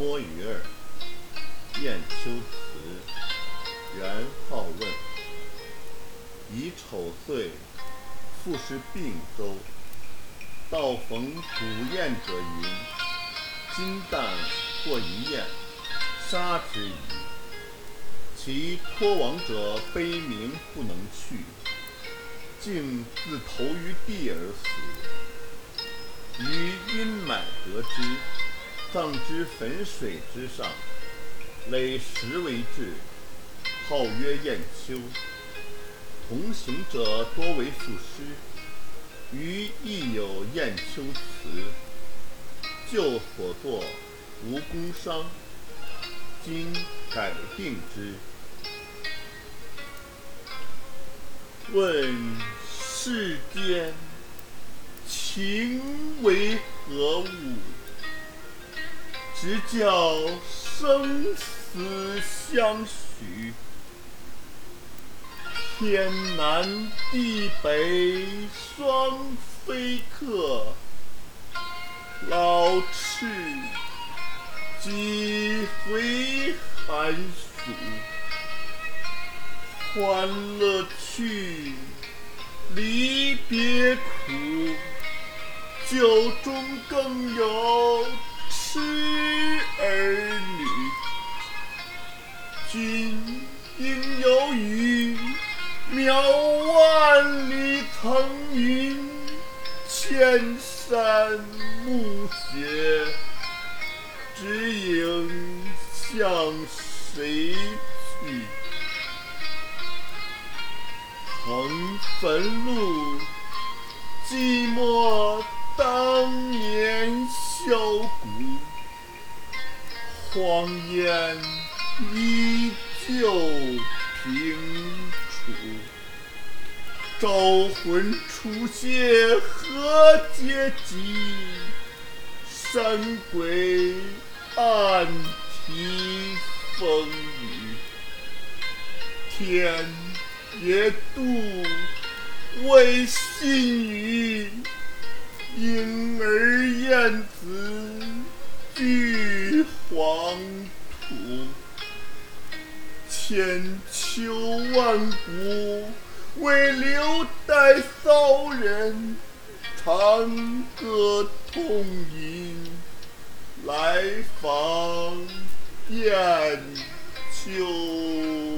摸鱼儿，雁丘词，元好问。乙丑岁，复是并州。道逢古雁者云：今旦或一雁，杀之矣。其托亡者悲鸣不能去，竟自投于地而死。余因买得之，葬之汾水之上，垒石为质，号曰雁丘。同行者多为赋诗，余亦有雁丘词。旧所作无工伤，今改定之。问世间情为何物？直教生死相许。天南地北双飞客，老翅几回寒暑。欢乐去，离别苦，酒中更有痴儿女。君应有语，渺万里层云，千山暮雪，只影向谁去？横汾路，寂寞当年，荒烟依旧平楚。招魂楚些何嗟及？山鬼暗啼风雨，天。野渡为新语，黄土。千秋万古为留待骚人，长歌痛饮来访雁丘。